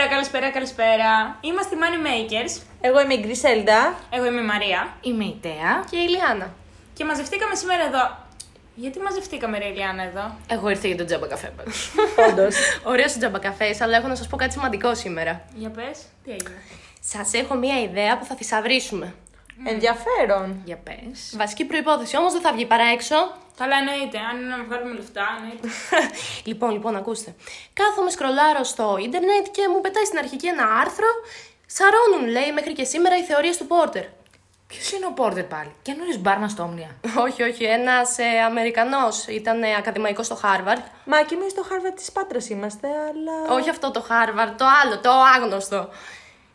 Καλησπέρα, καλησπέρα, καλησπέρα. Είμαστε οι Money Makers. Εγώ είμαι η Γκρισέλντα. Εγώ είμαι η Μαρία. Είμαι η Τέα. Και η Λιάννα. Και μαζευτήκαμε σήμερα εδώ. Γιατί μαζευτήκαμε, ρε Ηλιάνα, εδώ; Εγώ ήρθα για τον τζάμπα καφέ. Όντως. Ωραίος ο τζάμπα καφέ, αλλά έχω να σας πω κάτι σημαντικό σήμερα. Για πες, τι έγινε; Σας έχω μία ιδέα που θα θησαυρίσουμε. Ενδιαφέρον. Για πες. Βασική προπόθεση όμως δεν θα βγει παρά έξω. Καλά, εννοείται. Αν είναι να βγάλουμε λεφτά, εννοείται. λοιπόν, λοιπόν, ακούστε. Κάθομαι σκρολάρω στο ίντερνετ και μου πετάει στην αρχική ένα άρθρο. Σαρώνουν, λέει, μέχρι και σήμερα οι θεωρίες του Πόρτερ. Ποιος είναι ο Πόρτερ πάλι, καινούριος μπάρμαν στο Όμνια. όχι, όχι, ένας ε, Αμερικανός. Ήταν ε, ακαδημαϊκός στο Χάρβαρντ. Μα και εμείς στο Χάρβαρντ της Πάτρας είμαστε, αλλά. Όχι αυτό το Χάρβαρντ, το άλλο, το άγνωστο.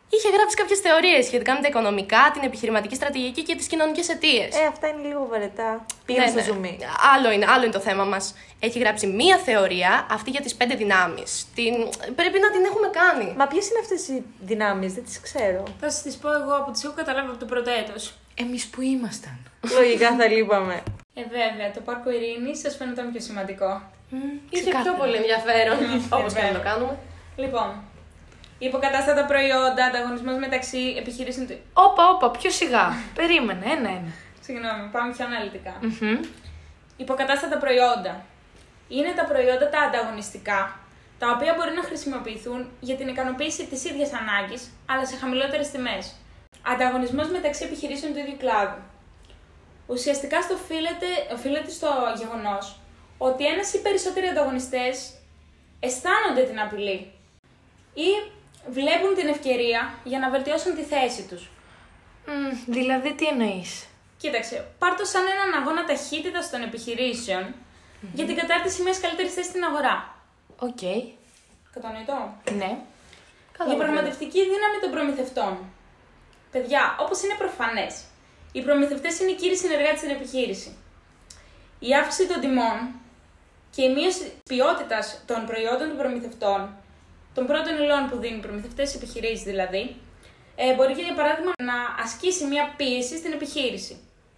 Είχε γράψει κάποιες θεωρίες σχετικά με τα οικονομικά, την επιχειρηματική στρατηγική και τις κοινωνικές αιτίες. Ε, αυτά είναι λίγο βαρετά. Πήγαμε στο ζουμί. Άλλο, είναι, άλλο είναι το θέμα μας. Έχει γράψει μία θεωρία, αυτή για τις πέντε δυνάμεις. Την... Πρέπει να την έχουμε κάνει. Μα ποιες είναι αυτές οι δυνάμεις, δεν τις ξέρω. Θα σας τις πω εγώ που τις έχω καταλάβει από το πρώτο έτος. Εμείς που ήμασταν. Λογικά θα λείπαμε. Ε, βέβαια, το πάρκο Ειρήνης σας φαίνονταν πιο σημαντικό. Είχε πιο ξεκάθαρα. πολύ ενδιαφέρον. Όπως και να το βέβαια. κάνουμε. Λοιπόν, υποκατάστατα προϊόντα, ανταγωνισμός μεταξύ επιχειρήσεων. του- Όπα, όπα, πιο σιγά. Περίμενε, ένα-ένα. Συγγνώμη, πάμε πιο αναλυτικά. Υποκατάστατα προϊόντα. Είναι τα προϊόντα τα ανταγωνιστικά, τα οποία μπορεί να χρησιμοποιηθούν για την ικανοποίηση της ίδιας ανάγκης, αλλά σε χαμηλότερες τιμές. Ανταγωνισμός μεταξύ επιχειρήσεων του ίδιου κλάδου. Ουσιαστικά στο οφείλεται, οφείλεται στο γεγονός ότι ένας ή περισσότεροι ανταγωνιστές αισθάνονται την απειλή ή βλέπουν την ευκαιρία για να βελτιώσουν τη θέση τους. Μμ, δηλαδή, τι εννοείς; Κοίταξε, πάρ' το σαν έναν αγώνα ταχύτητας των επιχειρήσεων για την κατάρτιση μιας καλύτερης θέσης στην αγορά. Οκ. Κατανοητό. Ναι. Η διαπραγματευτική δύναμη των προμηθευτών. Παιδιά, όπως είναι προφανές, οι προμηθευτές είναι οι κύριοι συνεργάτες στην επιχείρηση. Η αύξηση των τιμών και η μείωση ποιότητας των προϊόντων των προμηθευτών, των πρώτων υλών που δίνουν οι προμηθευτές στις επιχειρήσεις δηλαδή, ε, μπορεί και για παράδειγμα να ασκήσει μια πίεση στην επιχείρηση.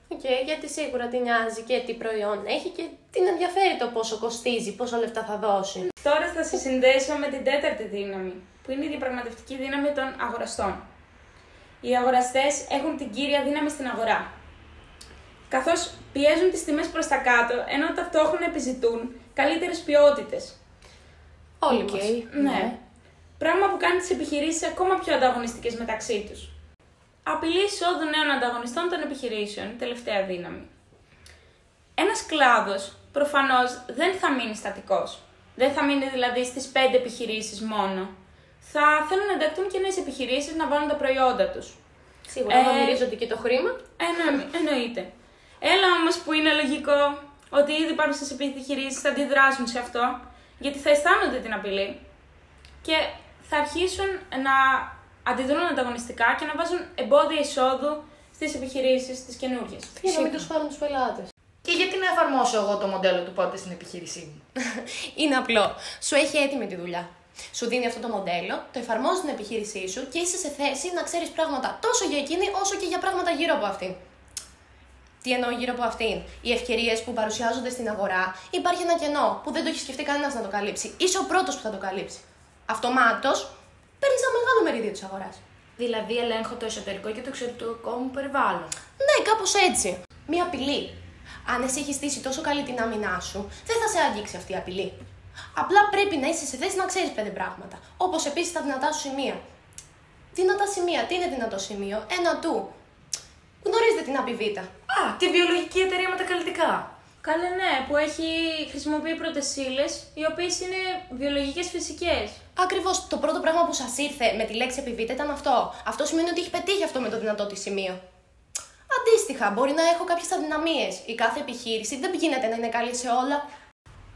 Οκ, γιατί σίγουρα την νοιάζει και τι προϊόν έχει και την ενδιαφέρει το πόσο κοστίζει, πόσα λεφτά θα δώσει. Τώρα θα σας συνδέσω με την τέταρτη δύναμη, που είναι η διαπραγματευτική δύναμη των αγοραστών. Οι αγοραστές έχουν την κύρια δύναμη στην αγορά. Καθώς πιέζουν τις τιμές προς τα κάτω, ενώ ταυτόχρονα επιζητούν καλύτερες ποιότητες. Όλοι Οκ. μας. Ναι. Πράγμα που κάνει τις επιχειρήσεις ακόμα πιο ανταγωνιστικές μεταξύ τους. Απειλή εισόδου νέων ανταγωνιστών των επιχειρήσεων, τελευταία δύναμη. Ένας κλάδος προφανώς δεν θα μείνει στατικός. Δεν θα μείνει δηλαδή στις πέντε επιχειρήσεις μόνο. Θα θέλουν να ενταχθούν και νέες επιχειρήσεις να βάλουν τα προϊόντα τους. Σίγουρα Ε, θα μυρίζονται και το χρήμα. εννοείται. Έλα όμως που είναι λογικό ότι ήδη υπάρχουν στις επιχειρήσεις θα αντιδράσουν σε αυτό, γιατί θα αισθάνονται την απειλή και θα αρχίσουν να αντιδρούν ανταγωνιστικά και να βάζουν εμπόδια εισόδου στις επιχειρήσεις τι καινούργιες. Για να μην τους φέρουν του πελάτες. Και γιατί να εφαρμόσω εγώ το μοντέλο του πότε στην επιχείρησή μου; Είναι απλό. Σου έχει έτοιμη τη δουλειά. Σου δίνει αυτό το μοντέλο, το εφαρμόζεις στην επιχείρησή σου και είσαι σε θέση να ξέρεις πράγματα τόσο για εκείνη όσο και για πράγματα γύρω από αυτήν. Τι εννοώ γύρω από αυτήν; Οι ευκαιρίες που παρουσιάζονται στην αγορά υπάρχει ένα κενό που δεν το έχει σκεφτεί κανένας να το καλύψει. Είσαι ο πρώτος που θα το καλύψει. Αυτομάτως παίρνεις ένα μεγάλο μερίδιο της αγοράς. Δηλαδή, ελέγχω το εσωτερικό και το εξωτερικό μου περιβάλλον. Ναι, κάπως έτσι. Μία απειλή. Αν εσύ έχεις στήσει τόσο καλή την άμυνά σου, δεν θα σε αγγίξει αυτή η απειλή. Απλά πρέπει να είσαι σε θέση να ξέρεις πέντε πράγματα. Όπως επίσης τα δυνατά σου σημεία. Δυνατά σημεία. Τι είναι δυνατό σημείο, ένα του. Γνωρίζετε την απειβήτα. Α, τη βιολογική εταιρεία με τα καλλιτικά. Καλά, ναι, που έχει χρησιμοποιεί πρώτες ύλε, οι οποίες είναι βιολογικές φυσικές. Ακριβώς το πρώτο πράγμα που σας ήρθε με τη λέξη επιβήτα ήταν αυτό. Αυτό σημαίνει ότι έχει πετύχει αυτό με το δυνατό της σημείο. Αντίστοιχα, μπορεί να έχω κάποιες αδυναμίες. Η κάθε επιχείρηση δεν γίνεται να είναι καλή σε όλα.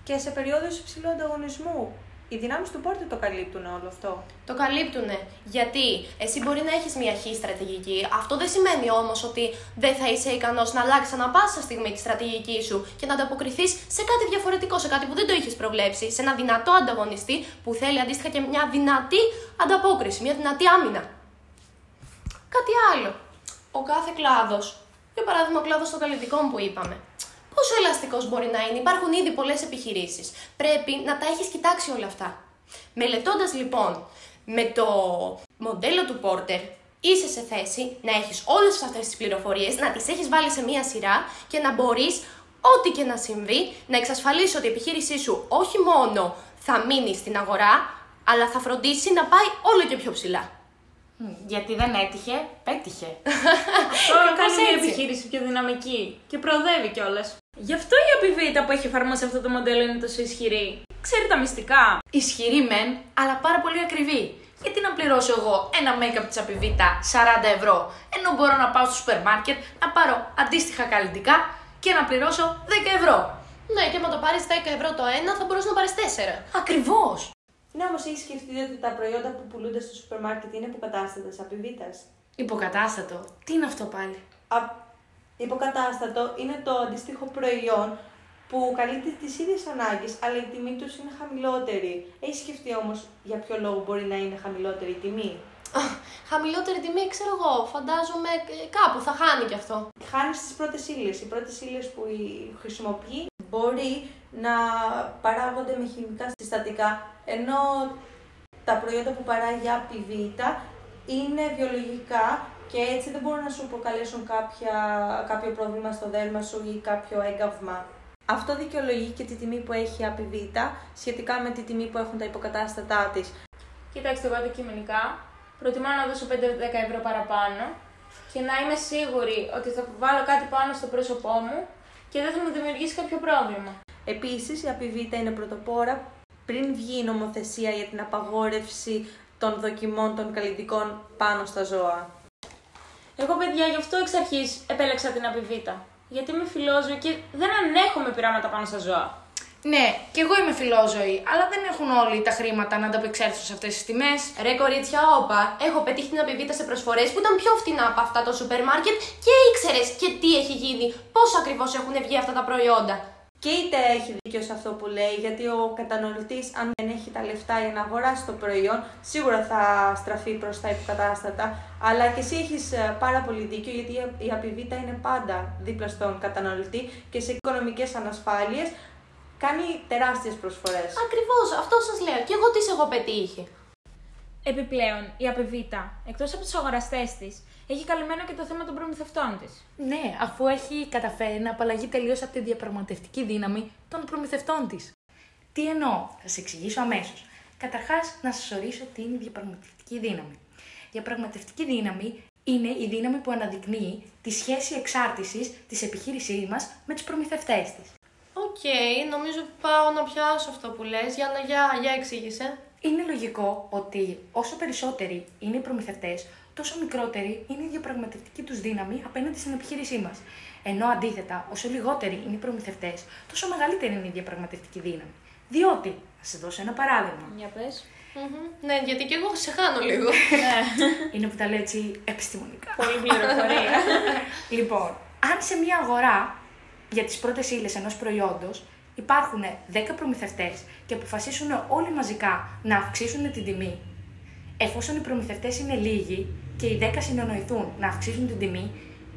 Και σε περίοδους υψηλού ανταγωνισμού. Οι δυνάμεις του πόρτε το καλύπτουν όλο αυτό; Το καλύπτουνε. Γιατί εσύ μπορεί να έχεις μια χή στρατηγική. Αυτό δεν σημαίνει όμως ότι δεν θα είσαι ικανός να αλλάξεις ανα πάσα στιγμή τη στρατηγική σου και να ανταποκριθείς σε κάτι διαφορετικό, σε κάτι που δεν το είχες προβλέψει. Σε ένα δυνατό ανταγωνιστή που θέλει αντίστοιχα και μια δυνατή ανταπόκριση, μια δυνατή άμυνα. Κάτι άλλο. Ο κάθε κλάδος, για παράδειγμα ο κλάδος των καλλιτικών που είπαμε, πόσο ελαστικός μαζικό μπορεί να είναι, υπάρχουν ήδη πολλές επιχειρήσεις. Πρέπει να τα έχεις κοιτάξει όλα αυτά. Μελετώντας λοιπόν με το μοντέλο του Porter, είσαι σε θέση να έχεις όλες αυτές τις πληροφορίες, να τις έχεις βάλει σε μία σειρά και να μπορείς ό,τι και να συμβεί, να εξασφαλίσεις ότι η επιχείρησή σου όχι μόνο θα μείνει στην αγορά, αλλά θα φροντίσει να πάει όλο και πιο ψηλά. Μ, Γιατί δεν έτυχε, πέτυχε. Αυτό κάνει μια επιχείρηση πιο δυναμική και προοδεύει κιόλας. Γι' αυτό η Απιβίτα που έχει εφαρμόσει αυτό το μοντέλο είναι τόσο ισχυρή. Ξέρει τα μυστικά. Ισχυρή μεν, αλλά πάρα πολύ ακριβή. Γιατί να πληρώσω εγώ ένα make-up της Απιβίτα 40 ευρώ, ενώ μπορώ να πάω στο σούπερ μάρκετ να πάρω αντίστοιχα καλλιτικά και να πληρώσω 10 ευρώ. Ναι, και άμα το πάρεις 10 ευρώ το ένα, θα μπορούσες να πάρεις 4. Ακριβώς. Ναι, όμως έχεις σκεφτεί ότι τα προϊόντα που πουλούνται στο σούπερ μάρκετ είναι υποκατάστατα απειβήτα. Υποκατάστατο. Τι είναι αυτό πάλι; Υποκατάστατο είναι το αντίστοιχο προϊόν που καλύπτει τις ίδιες ανάγκες, αλλά η τιμή τους είναι χαμηλότερη. Έχεις σκεφτεί όμως για ποιο λόγο μπορεί να είναι χαμηλότερη η τιμή; Χαμηλότερη τιμή, ξέρω εγώ, φαντάζομαι ε, κάπου θα χάνει κι αυτό. Χάνεις τις πρώτες ύλες. Οι πρώτες ύλες που η- χρησιμοποιεί μπορεί να παράγονται με χημικά συστατικά, ενώ τα προϊόντα που παράγει η Απιβίτα είναι βιολογικά και έτσι δεν μπορούν να σου προκαλέσουν κάποια, κάποιο πρόβλημα στο δέρμα σου ή κάποιο έγκαυμα. Αυτό δικαιολογεί και τη τιμή που έχει η Απιβίτα σχετικά με τη τιμή που έχουν τα υποκατάστατά της. Κοιτάξτε, εγώ αντικειμενικά προτιμώ να δώσω 5-10 ευρώ παραπάνω και να είμαι σίγουρη ότι θα βάλω κάτι πάνω στο πρόσωπό μου και δεν θα μου δημιουργήσει κάποιο πρόβλημα. Επίσης, η Απιβίτα είναι πρωτοπόρα πριν βγει η νομοθεσία για την απαγόρευση των δοκιμών των καλλιτικών πάνω στα ζώα. Εγώ, παιδιά, γι' αυτό εξ αρχής επέλεξα την Απιβίτα. Γιατί είμαι φιλόζωη και δεν ανέχομαι πειράματα πάνω στα ζώα. Ναι, και εγώ είμαι φιλόζωη, αλλά δεν έχουν όλοι τα χρήματα να ανταπεξέλθουν σε αυτές τις τιμές. Ρε κορίτσια, όπα, έχω πετύχει την Απιβίτα σε προσφορές που ήταν πιο φτηνά από αυτά το σούπερ μάρκετ και ήξερες και τι έχει γίνει, πώς ακριβώς έχουν βγει αυτά τα προϊόντα. Και είτε έχει δίκιο σε αυτό που λέει, γιατί ο καταναλωτή, αν δεν έχει τα λεφτά για να αγοράσει το προϊόν, σίγουρα θα στραφεί προς τα υποκατάστατα. Αλλά και εσύ έχεις πάρα πολύ δίκιο, γιατί η Απιβίτα είναι πάντα δίπλα στον καταναλωτή και σε οικονομικές ανασφάλειες κάνει τεράστιες προσφορές. Ακριβώς, αυτό σας λέω. Και εγώ τις σε έχω πετύχει. Επιπλέον, η Απιβίτα, εκτός από τους αγοραστές της, έχει καλυμμένο και το θέμα των προμηθευτών της. Ναι, αφού έχει καταφέρει να απαλλαγεί τελείως από τη διαπραγματευτική δύναμη των προμηθευτών της. Τι εννοώ, θα σας εξηγήσω αμέσως. Καταρχάς, να σας ορίσω τι είναι η διαπραγματευτική δύναμη. Διαπραγματευτική δύναμη είναι η δύναμη που αναδεικνύει τη σχέση εξάρτησης της επιχείρησής μας με τους προμηθευτές της. Οκ, νομίζω πάω να πιάσω αυτό που λες. Για, να, για, για εξήγησε. Είναι λογικό ότι όσο περισσότεροι είναι οι προμηθευτές, τόσο μικρότερη είναι η διαπραγματευτική τους δύναμη απέναντι στην επιχείρησή μας. Ενώ αντίθετα, όσο λιγότεροι είναι οι προμηθευτές, τόσο μεγαλύτερη είναι η διαπραγματευτική δύναμη. Διότι, θα σα δώσω ένα παράδειγμα. Για πες. Μμμ. Ναι, γιατί και εγώ σε χάνω λίγο. Είναι που τα λέω έτσι επιστημονικά. Πολύ πληροφορία. Λοιπόν, αν σε μια αγορά για τις πρώτες ύλες ενός προϊόντος υπάρχουν 10 προμηθευτές και αποφασίσουν όλοι μαζικά να αυξήσουν την τιμή, εφόσον οι προμηθευτές είναι λίγοι και οι 10 συνεννοηθούν να αυξήσουν την τιμή,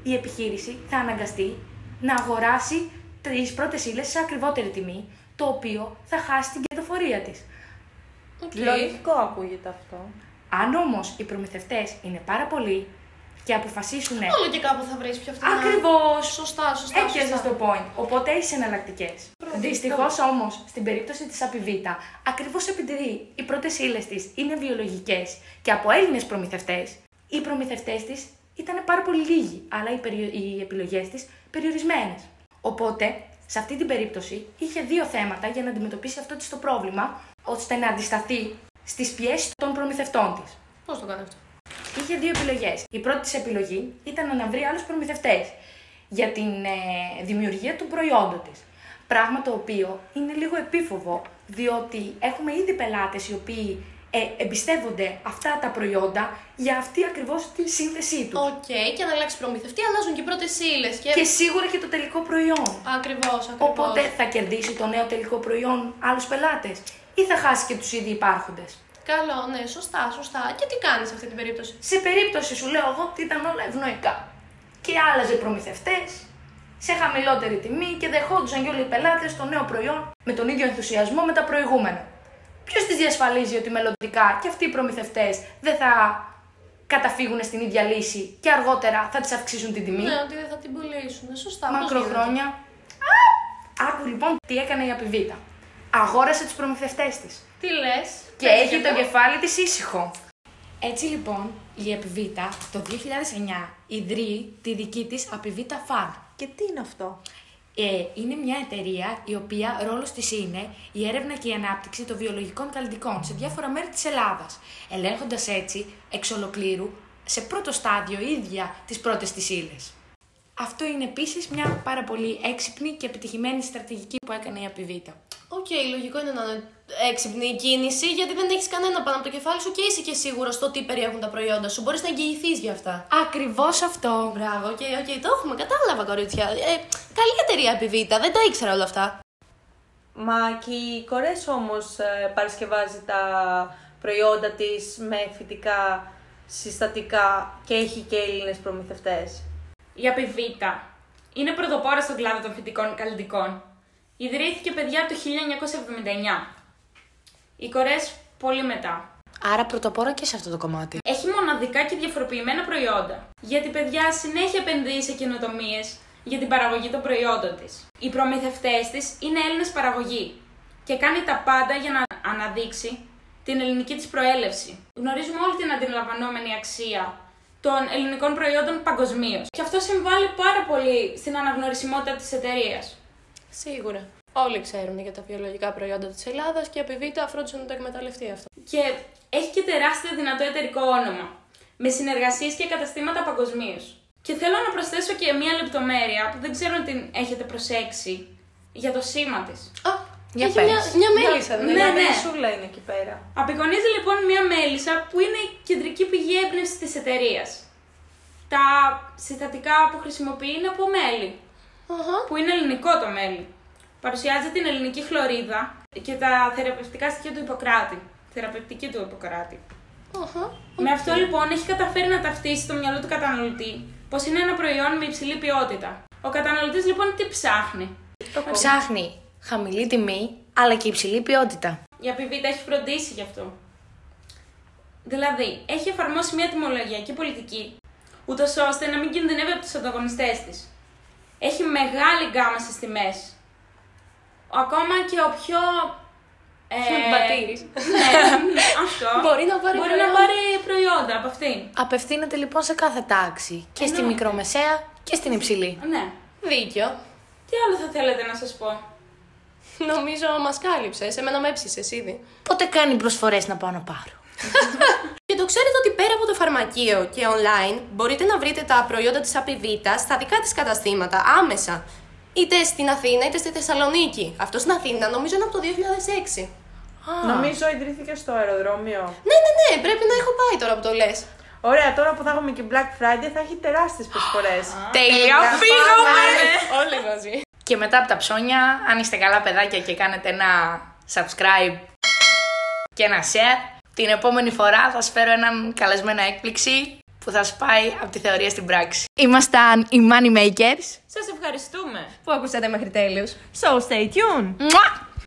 η επιχείρηση θα αναγκαστεί να αγοράσει τις πρώτες ύλες σε ακριβότερη τιμή, το οποίο θα χάσει την κερδοφορία της. Οκ. Λογικό ακούγεται αυτό. Αν όμως οι προμηθευτές είναι πάρα πολλοί και αποφασίσουν Όλο και κάπου θα βρεις πιο φτηνά. Ακριβώς. Σωστά, σωστά. Έπιασε σωστά. το point. Οπότε έχει εναλλακτικές. Δυστυχώς όμως, στην περίπτωση της Απιβίτα, ακριβώς επειδή οι πρώτες ύλες της είναι βιολογικές και από Έλληνες προμηθευτές, οι προμηθευτές της ήταν πάρα πολύ λίγοι, αλλά οι, περιο... οι επιλογές της περιορισμένες. Οπότε, σε αυτή την περίπτωση, είχε δύο θέματα για να αντιμετωπίσει αυτό της το πρόβλημα, ώστε να αντισταθεί στις πιέσεις των προμηθευτών της. Πώς το κάνει αυτό; Είχε δύο επιλογές. Η πρώτη της επιλογή ήταν να βρει άλλους προμηθευτές για την ε, δημιουργία του προϊόντων της. Πράγμα το οποίο είναι λίγο επίφοβο, διότι έχουμε ήδη πελάτες οι οποίοι ε, εμπιστεύονται αυτά τα προϊόντα για αυτή ακριβώς τη σύνθεσή τους. Οκ, και αν αλλάξει προμηθευτή, αλλάζουν και οι πρώτες ύλες. Και... Και σίγουρα και το τελικό προϊόν. Ακριβώς, ακριβώς. Οπότε θα κερδίσει το νέο τελικό προϊόν άλλους πελάτες ή θα χάσει και τους ήδη υπάρχοντες. Καλό, ναι, σωστά, σωστά. Και τι κάνεις σε αυτή την περίπτωση; Σε περίπτωση σου λέω εγώ ότι ήταν όλα ευνοϊκά. Και άλλαζε προμηθευτές, σε χαμηλότερη τιμή και δεχόντουσαν και όλοι οι πελάτες το νέο προϊόν με τον ίδιο ενθουσιασμό με τα προηγούμενα. Ποιος τη διασφαλίζει ότι μελλοντικά και αυτοί οι προμηθευτές δεν θα καταφύγουν στην ίδια λύση και αργότερα θα τη αυξήσουν την τιμή; Ναι, ότι δεν θα την πουλήσουν. Σωστά. πώς γίνεται. Μακροχρόνια. Α, άκου λοιπόν τι έκανε η Απιβίτα. Αγόρασε τους προμηθευτές της. Τι λες. Και έχει το κεφάλι της ήσυχο. Έτσι λοιπόν, η Επιβίτα το 2009 ιδρύει τη δική της Απιβίτα Farm. Και τι είναι αυτό; Ε, είναι μια εταιρεία η οποία ρόλος της είναι η έρευνα και η ανάπτυξη των βιολογικών καλλιτικών σε διάφορα μέρη της Ελλάδας, ελέγχοντας έτσι εξ ολοκλήρου σε πρώτο στάδιο ίδια τις πρώτες της ύλες. Αυτό είναι επίσης μια πάρα πολύ έξυπνη και επιτυχημένη στρατηγική που έκανε η Απιβίτα. Οκ, λογικό είναι να είναι έξυπνη η κίνηση, γιατί δεν έχεις κανένα πάνω από το κεφάλι σου και είσαι και σίγουρος στο τι περιέχουν τα προϊόντα σου. Μπορείς να εγγυηθείς γι' αυτά. Ακριβώς αυτό. Μπράβο, OK, OK, το έχουμε, κατάλαβα κορίτσια. Ε, καλή εταιρεία Απιβίτα, δεν τα ήξερα όλα αυτά. Μα και η Κορές όμως ε, παρασκευάζει τα προϊόντα της με φυτικά συστατικά και έχει και Έλληνες προμηθευτές. Η Απιβίτα είναι πρωτοπόρα στον κλάδο των φυτικών καλλιτικών. Ιδρύθηκε παιδιά το 1979. Οι Κορές πολύ μετά. Άρα πρωτοπόρα και σε αυτό το κομμάτι. Έχει μοναδικά και διαφοροποιημένα προϊόντα. Γιατί παιδιά συνέχεια επενδύει σε καινοτομίες για την παραγωγή των προϊόντων της. Οι προμηθευτές της είναι Έλληνες παραγωγή και κάνει τα πάντα για να αναδείξει την ελληνική της προέλευση. Γνωρίζουμε όλη την αντιλαμβανόμενη αξία των ελληνικών προϊόντων παγκοσμίως. Και αυτό συμβάλλει πάρα πολύ στην αναγνωρισιμότητα της εταιρείας. Σίγουρα. Όλοι ξέρουν για τα βιολογικά προϊόντα της Ελλάδας και η επιβίτα φρόντισε να το εκμεταλλευτεί αυτό. Και έχει και τεράστιο δυνατό εταιρικό όνομα. Με συνεργασίες και καταστήματα παγκοσμίως. Και θέλω να προσθέσω και μία λεπτομέρεια που δεν ξέρω αν την έχετε προσέξει για το σήμα της. Α, Για έχει πες. μια, μια μέλισσα, δεν Ναι, είναι. Μια ναι. μελισσούλα είναι εκεί πέρα. Απεικονίζει λοιπόν μία μέλισσα που είναι η κεντρική πηγή έμπνευση της εταιρείας. Τα συστατικά που χρησιμοποιεί είναι από μέλι, Αχα. που είναι ελληνικό το μέλι. Παρουσιάζει την ελληνική χλωρίδα και τα θεραπευτικά στοιχεία του Ιπποκράτη. Θεραπευτική του Ιπποκράτη. Αχα. Με αυτό λοιπόν έχει καταφέρει να ταυτίσει στο μυαλό του καταναλωτή πως είναι ένα προϊόν με υψηλή ποιότητα. Ο καταναλωτής λοιπόν τι ψάχνει; Ψάχνει χαμηλή τιμή, αλλά και υψηλή ποιότητα. Η Απιβίτα έχει φροντίσει γι' αυτό. Δηλαδή, έχει εφαρμόσει μια τιμολογιακή πολιτική, ούτως ώστε να μην κινδυνεύει από τους ανταγωνιστές της. Έχει μεγάλη γκάμα στις τιμές. Ακόμα και ο πιο. Ε, Μπατήρης. Ναι, αυτό. Μπορεί να πάρει Μπορεί προϊόντα. να πάρει προϊόντα από αυτήν. Απευθύνεται λοιπόν σε κάθε τάξη. Και στη Εννοείται. μικρομεσαία και στην υψηλή. Ναι. Δίκιο. Τι άλλο θα θέλετε να σας πω; Νομίζω μας κάλυψες. Εμένα με έψησες ήδη. Πότε κάνει προσφορές να πάω να πάρω; Και το ξέρετε ότι πέρα από το φαρμακείο και online μπορείτε να βρείτε τα προϊόντα της Απιβίτα στα δικά της καταστήματα άμεσα. Είτε στην Αθήνα είτε στη Θεσσαλονίκη. Αυτό στην Αθήνα νομίζω είναι από το 2006. Νομίζω ιδρύθηκε στο αεροδρόμιο. Ναι, ναι, ναι, πρέπει να έχω πάει τώρα που το λες. Ωραία, τώρα που θα έχουμε και Black Friday θα έχει τεράστιες προσφορές. Τέλεια, φύγαμε! Όλοι μαζί. Και μετά από τα ψώνια, αν είστε καλά παιδάκια και κάνετε ένα subscribe και ένα share, την επόμενη φορά θα σας φέρω έναν καλεσμένο έκπληξη που θα σας πάει από τη θεωρία στην πράξη. Ήμασταν οι Money Makers. Σας ευχαριστούμε. Που ακούσατε μέχρι τέλους. So stay tuned! Μουα!